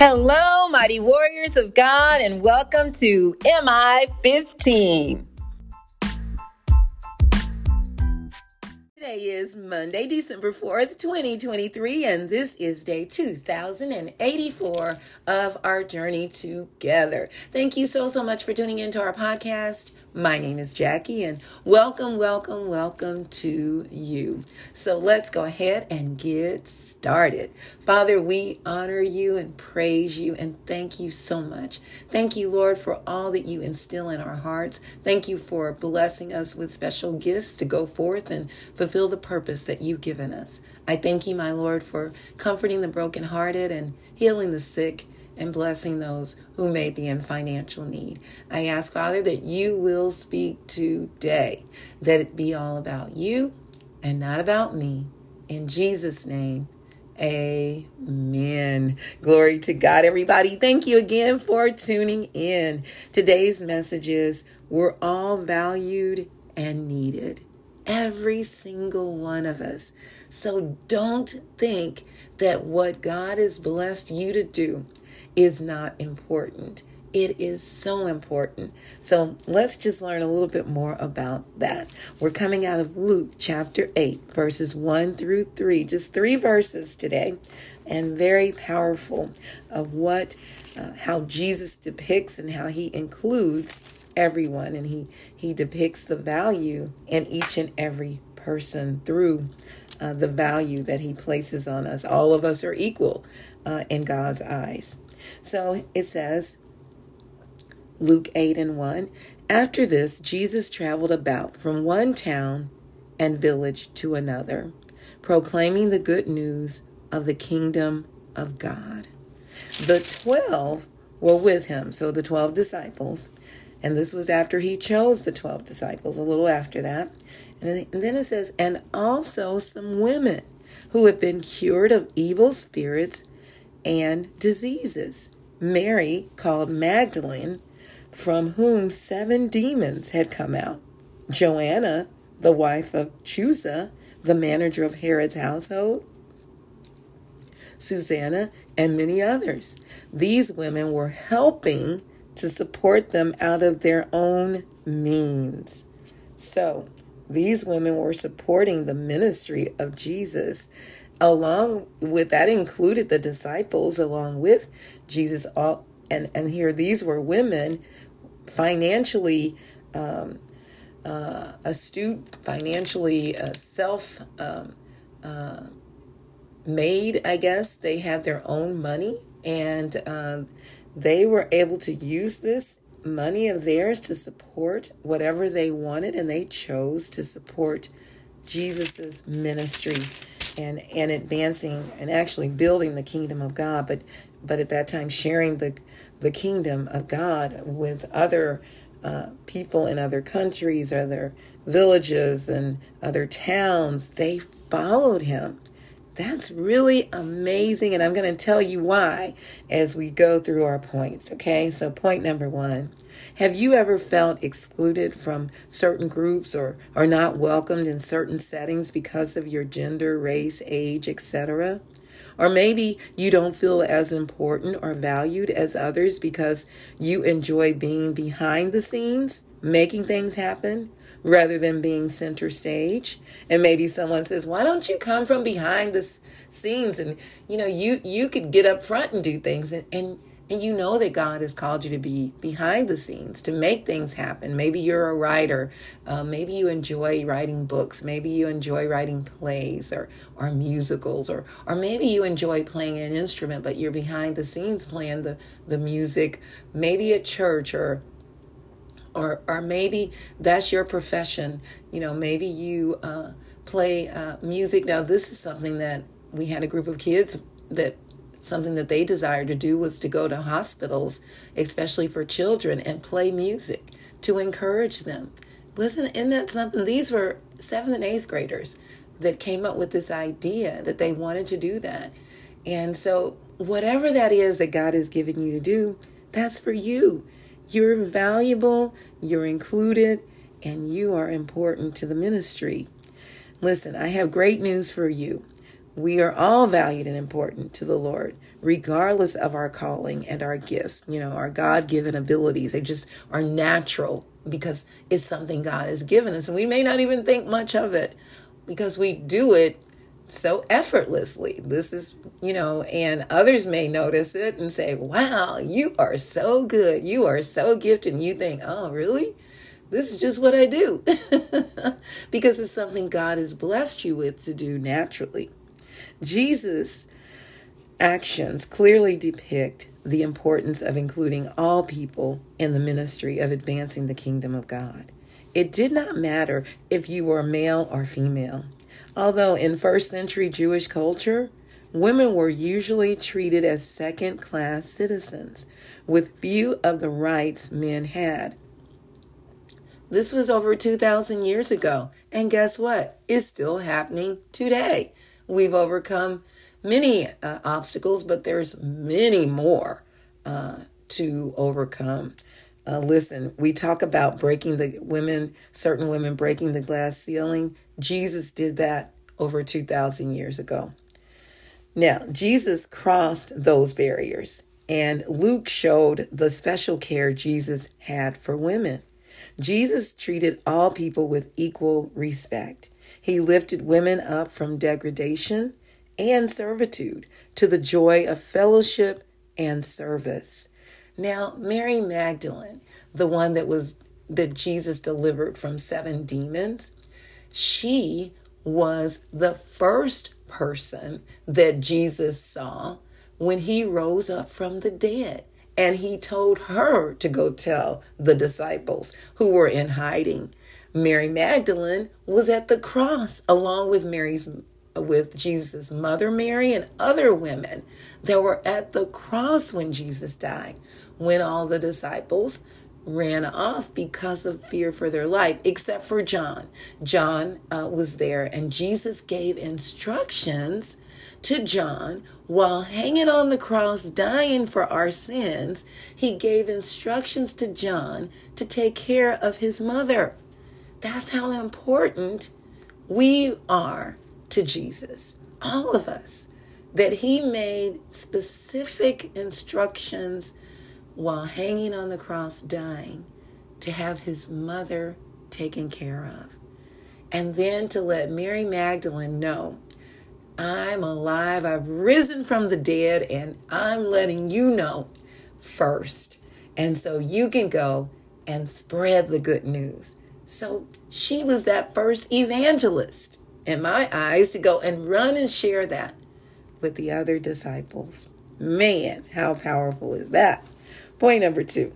Hello, mighty warriors of God, and welcome to MI 15. Today is Monday, December 4th, 2023, and this is day 2084 of our journey together. Thank you so, so much for tuning into our podcast. My name is Jackie, and welcome, welcome, welcome to you. So let's go ahead and get started. Father, we honor you and praise you and thank you so much. Thank you, Lord, for all that you instill in our hearts. Thank you for blessing us with special gifts to go forth and fulfill the purpose that you've given us. I thank you, my Lord, for comforting the brokenhearted and healing the sick and blessing those who may be in financial need. I ask, Father, that you will speak today, that it be all about you and not about me. In Jesus' name, Amen. Glory to God, everybody. Thank you again for tuning in. Today's message is we're all valued and needed. Every single one of us. So don't think that what God has blessed you to do is not important. It is so important. So let's just learn a little bit more about that. We're coming out of Luke chapter 8, verses 1 through 3, just three verses today, and very powerful of what, uh, how Jesus depicts and how he includes everyone and he, he depicts the value in each and every person through uh, the value that he places on us. All of us are equal uh, in God's eyes. So it says, Luke 8 and 1 After this, Jesus traveled about from one town and village to another, proclaiming the good news of the kingdom of God. The twelve were with him, so the twelve disciples, and this was after he chose the twelve disciples, a little after that. And then it says, and also some women who had been cured of evil spirits and diseases. Mary, called Magdalene, from whom seven demons had come out. Joanna, the wife of Chuza, the manager of Herod's household. Susanna, and many others. These women were helping to support them out of their own means. So, these women were supporting the ministry of Jesus along with that included the disciples along with jesus all and and here these were women financially um, uh, astute financially uh, self um, uh, made i guess. They had their own money and um, they were able to use this money of theirs to support whatever they wanted and they chose to support jesus's ministry and and advancing and actually building the kingdom of God, but but at that time sharing the the kingdom of God with other uh, people in other countries, other villages, and other towns. They followed him. That's really amazing, and I'm going to tell you why as we go through our points. Okay, so point number one have you ever felt excluded from certain groups or are not welcomed in certain settings because of your gender, race, age, etc.? Or maybe you don't feel as important or valued as others because you enjoy being behind the scenes, making things happen, rather than being center stage. And maybe someone says, "Why don't you come from behind the scenes and you know, you you could get up front and do things and and and you know that God has called you to be behind the scenes, to make things happen. Maybe you're a writer. Uh, maybe you enjoy writing books. Maybe you enjoy writing plays or, or musicals. Or, or maybe you enjoy playing an instrument, but you're behind the scenes playing the, the music, maybe at church or or or maybe that's your profession. You know, maybe you uh, play uh, music. Now, this is something that we had a group of kids that something that they desired to do was to go to hospitals, especially for children, and play music to encourage them. Listen, isn't that something? These were seventh and eighth graders that came up with this idea that they wanted to do that. And so, whatever that is that God has given you to do, that's for you. You're valuable, you're included, and you are important to the ministry. Listen, I have great news for you We are all valued and important to the Lord, regardless of our calling and our gifts, you know, our God given abilities. They just are natural because it's something God has given us. And we may not even think much of it because we do it so effortlessly. This is, you know, and others may notice it and say, wow, you are so good. You are so gifted. And you think, oh, really? This is just what I do. because it's something God has blessed you with to do naturally. Jesus' actions clearly depict the importance of including all people in the ministry of advancing the kingdom of God. It did not matter if you were male or female. Although in first century Jewish culture, women were usually treated as second class citizens with few of the rights men had. This was over 2,000 years ago. And guess what? It's still happening today. We've overcome many uh, obstacles, but there's many more uh, to overcome. Uh, listen, we talk about breaking the women, certain women breaking the glass ceiling. Jesus did that over 2,000 years ago. Now, Jesus crossed those barriers, and Luke showed the special care Jesus had for women. Jesus treated all people with equal respect. He lifted women up from degradation and servitude to the joy of fellowship and service. Now, Mary Magdalene, the one that was that Jesus delivered from seven demons, she was the first person that Jesus saw when he rose up from the dead. And he told her to go tell the disciples who were in hiding. Mary Magdalene was at the cross along with Mary's with Jesus' mother Mary and other women that were at the cross when Jesus died. When all the disciples ran off because of fear for their life, except for John. John uh, was there, and Jesus gave instructions to John while hanging on the cross, dying for our sins. He gave instructions to John to take care of his mother. That's how important we are to Jesus, all of us, that he made specific instructions while hanging on the cross, dying, to have his mother taken care of. And then to let Mary Magdalene know, I'm alive, I've risen from the dead, and I'm letting you know first. And so you can go and spread the good news. So she was that first evangelist in my eyes to go and run and share that with the other disciples. Man, how powerful is that? Point number two.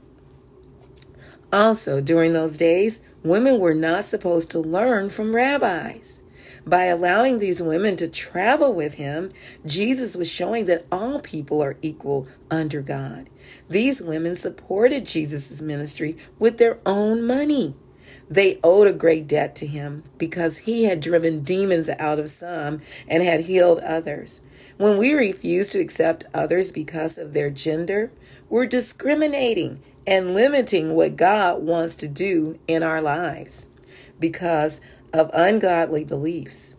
Also, during those days, women were not supposed to learn from rabbis. By allowing these women to travel with him, Jesus was showing that all people are equal under God. These women supported Jesus' ministry with their own money. They owed a great debt to him because he had driven demons out of some and had healed others. When we refuse to accept others because of their gender, we're discriminating and limiting what God wants to do in our lives because of ungodly beliefs.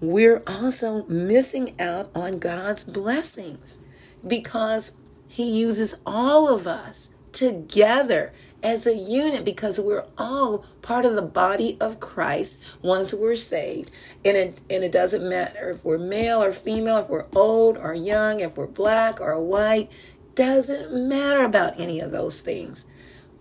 We're also missing out on God's blessings because He uses all of us together as a unit because we're all part of the body of Christ once we're saved. And it, and it doesn't matter if we're male or female, if we're old or young, if we're black or white, doesn't matter about any of those things.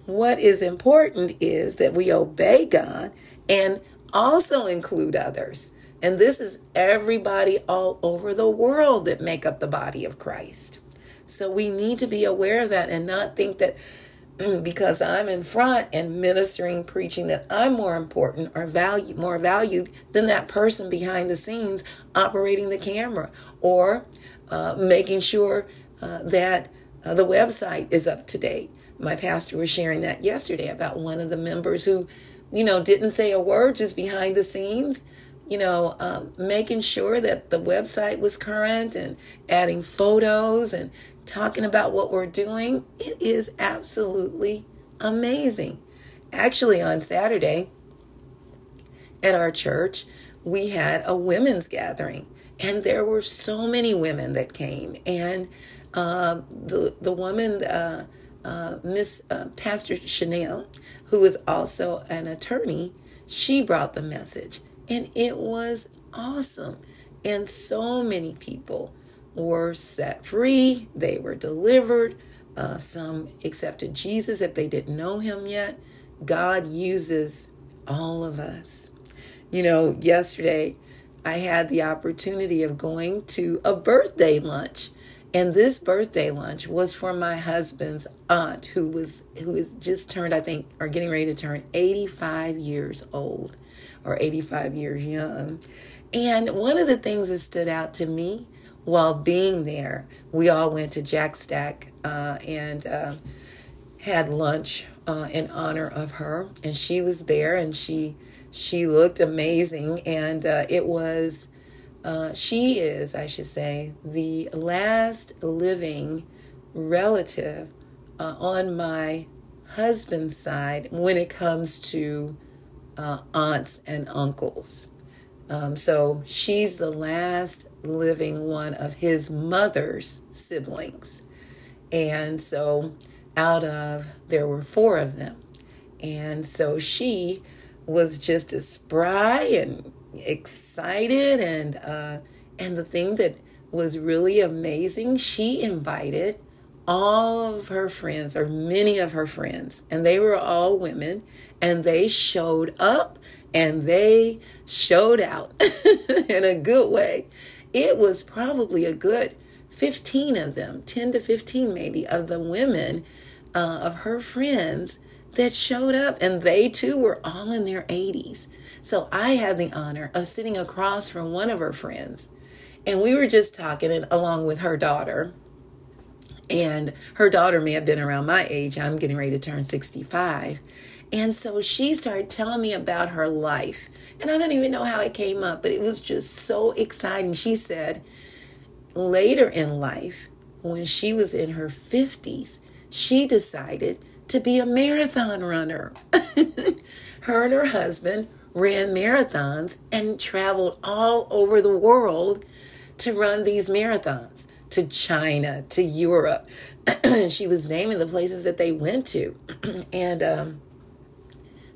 What is important is that we obey God and also include others. And this is everybody all over the world that make up the body of Christ. So we need to be aware of that and not think that because I'm in front and ministering, preaching that I'm more important or value more valued than that person behind the scenes operating the camera or uh, making sure uh, that uh, the website is up to date. My pastor was sharing that yesterday about one of the members who, you know, didn't say a word just behind the scenes you know, um, making sure that the website was current and adding photos and talking about what we're doing. It is absolutely amazing. Actually, on Saturday at our church, we had a women's gathering, and there were so many women that came. And uh, the the woman, uh, uh, Miss uh, Pastor Chanel, who is also an attorney, she brought the message, and it was awesome. And so many people were set free. They were delivered. Uh, some accepted Jesus if they didn't know him yet. God uses all of us. You know, yesterday I had the opportunity of going to a birthday lunch. And this birthday lunch was for my husband's aunt who was who is just turned, I think, or getting ready to turn 85 years old or 85 years young. And one of the things that stood out to me while being there, we all went to Jack Stack uh, and uh, had lunch uh, in honor of her, and she was there, and she she looked amazing, and uh, it was uh, she is, I should say, the last living relative uh, on my husband's side when it comes to uh, aunts and uncles. Um, so she's the last living one of his mother's siblings. And so out of, there were four of them. And so she was just as spry and excited. And, uh, and the thing that was really amazing, she invited all of her friends, or many of her friends, and they were all women, and they showed up and they showed out in a good way. It was probably a good 15 of them, 10 to 15 maybe, of the women uh, of her friends that showed up, and they too were all in their 80s. So I had the honor of sitting across from one of her friends, and we were just talking, and along with her daughter. And her daughter may have been around my age. I'm getting ready to turn 65. And so she started telling me about her life. And I don't even know how it came up, but it was just so exciting. She said later in life, when she was in her 50s, she decided to be a marathon runner. her and her husband ran marathons and traveled all over the world to run these marathons to China, to Europe. she was naming the places that they went to. and um,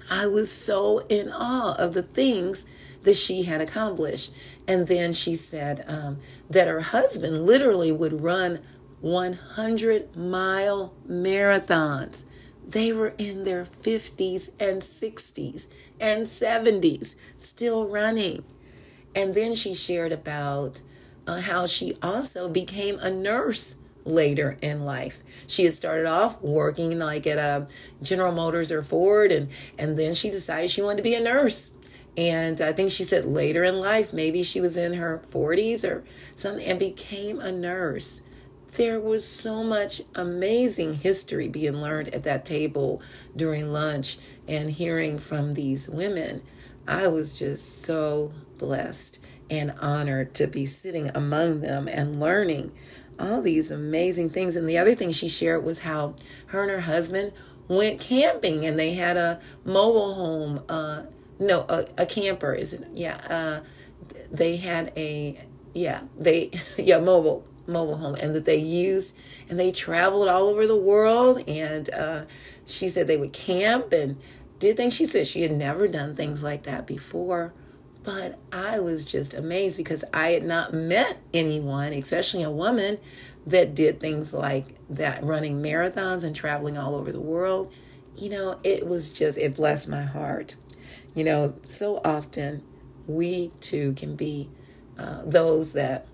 I was so in awe of the things that she had accomplished. And then she said um, that her husband literally would run 100 mile marathons. They were in their 50s and 60s and 70s, still running. And then she shared about uh, how she also became a nurse later in life. She had started off working like at a uh, General Motors or Ford, and and then she decided she wanted to be a nurse. And I think she said later in life, maybe she was in her 40s or something, and became a nurse there was so much amazing history being learned at that table during lunch and hearing from these women. I was just so blessed and honored to be sitting among them and learning all these amazing things. And the other thing she shared was how her and her husband went camping and they had a mobile home. Uh, no, a, a camper, is it? Yeah. Uh, they had a, yeah, they, yeah, mobile mobile home and that they used and they traveled all over the world and uh, she said they would camp and did things she said she had never done things like that before but i was just amazed because i had not met anyone especially a woman that did things like that running marathons and traveling all over the world you know it was just it blessed my heart you know so often we too can be uh, those that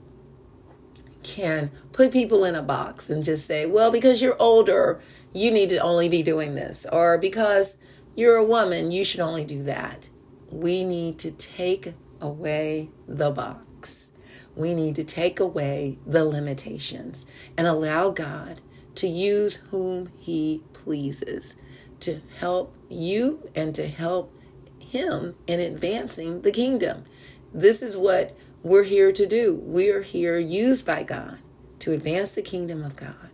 can put people in a box and just say, well, because you're older, you need to only be doing this, or because you're a woman, you should only do that. We need to take away the box. We need to take away the limitations and allow God to use whom He pleases to help you and to help Him in advancing the kingdom. This is what we're here to do. We're here used by God to advance the kingdom of God.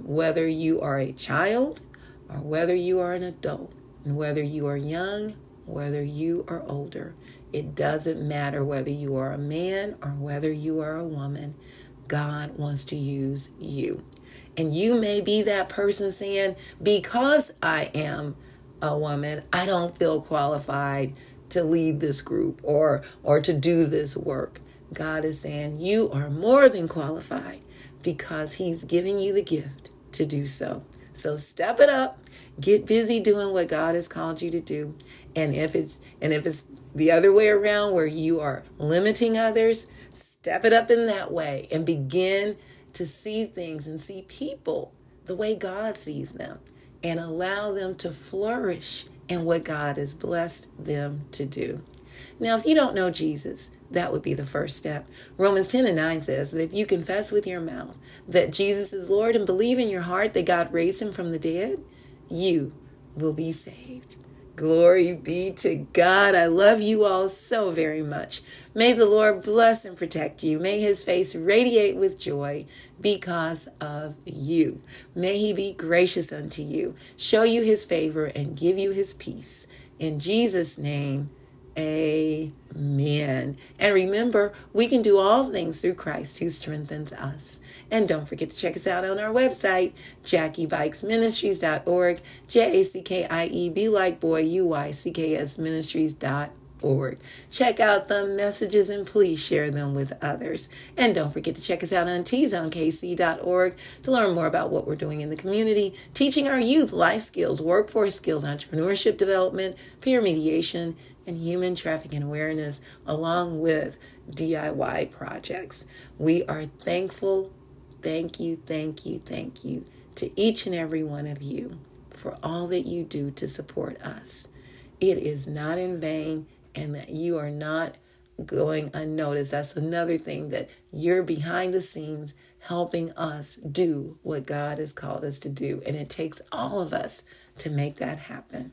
Whether you are a child or whether you are an adult, and whether you are young, whether you are older, It doesn't matter whether you are a man or whether you are a woman. God wants to use you. And you may be that person saying, because I am a woman, I don't feel qualified to lead this group or or to do this work. God is saying you are more than qualified because he's giving you the gift to do so. So step it up. Get busy doing what God has called you to do. And if it's and if it's the other way around where you are limiting others, step it up in that way and begin to see things and see people the way God sees them and allow them to flourish in what God has blessed them to do. Now, if you don't know Jesus, that would be the first step. Romans 10 and 9 says that if you confess with your mouth that Jesus is Lord and believe in your heart that God raised him from the dead, you will be saved. Glory be to God. I love you all so very much. May the Lord bless and protect you. May his face radiate with joy because of you. May he be gracious unto you, show you his favor, and give you his peace. In Jesus' name, Amen. And remember, we can do all things through Christ who strengthens us. And don't forget to check us out on our website, JackieBuycksMinistries.org, J A C K I E B like boy, U Y C K S Ministries.org. Check out the messages and please share them with others. And don't forget to check us out on tzonekc.org to learn more about what we're doing in the community, teaching our youth life skills, workforce skills, entrepreneurship development, peer mediation, and human trafficking awareness, along with DIY projects. We are thankful. Thank you, thank you, thank you to each and every one of you for all that you do to support us. It is not in vain, and that you are not going unnoticed. That's another thing that you're behind the scenes helping us do what God has called us to do. And it takes all of us to make that happen.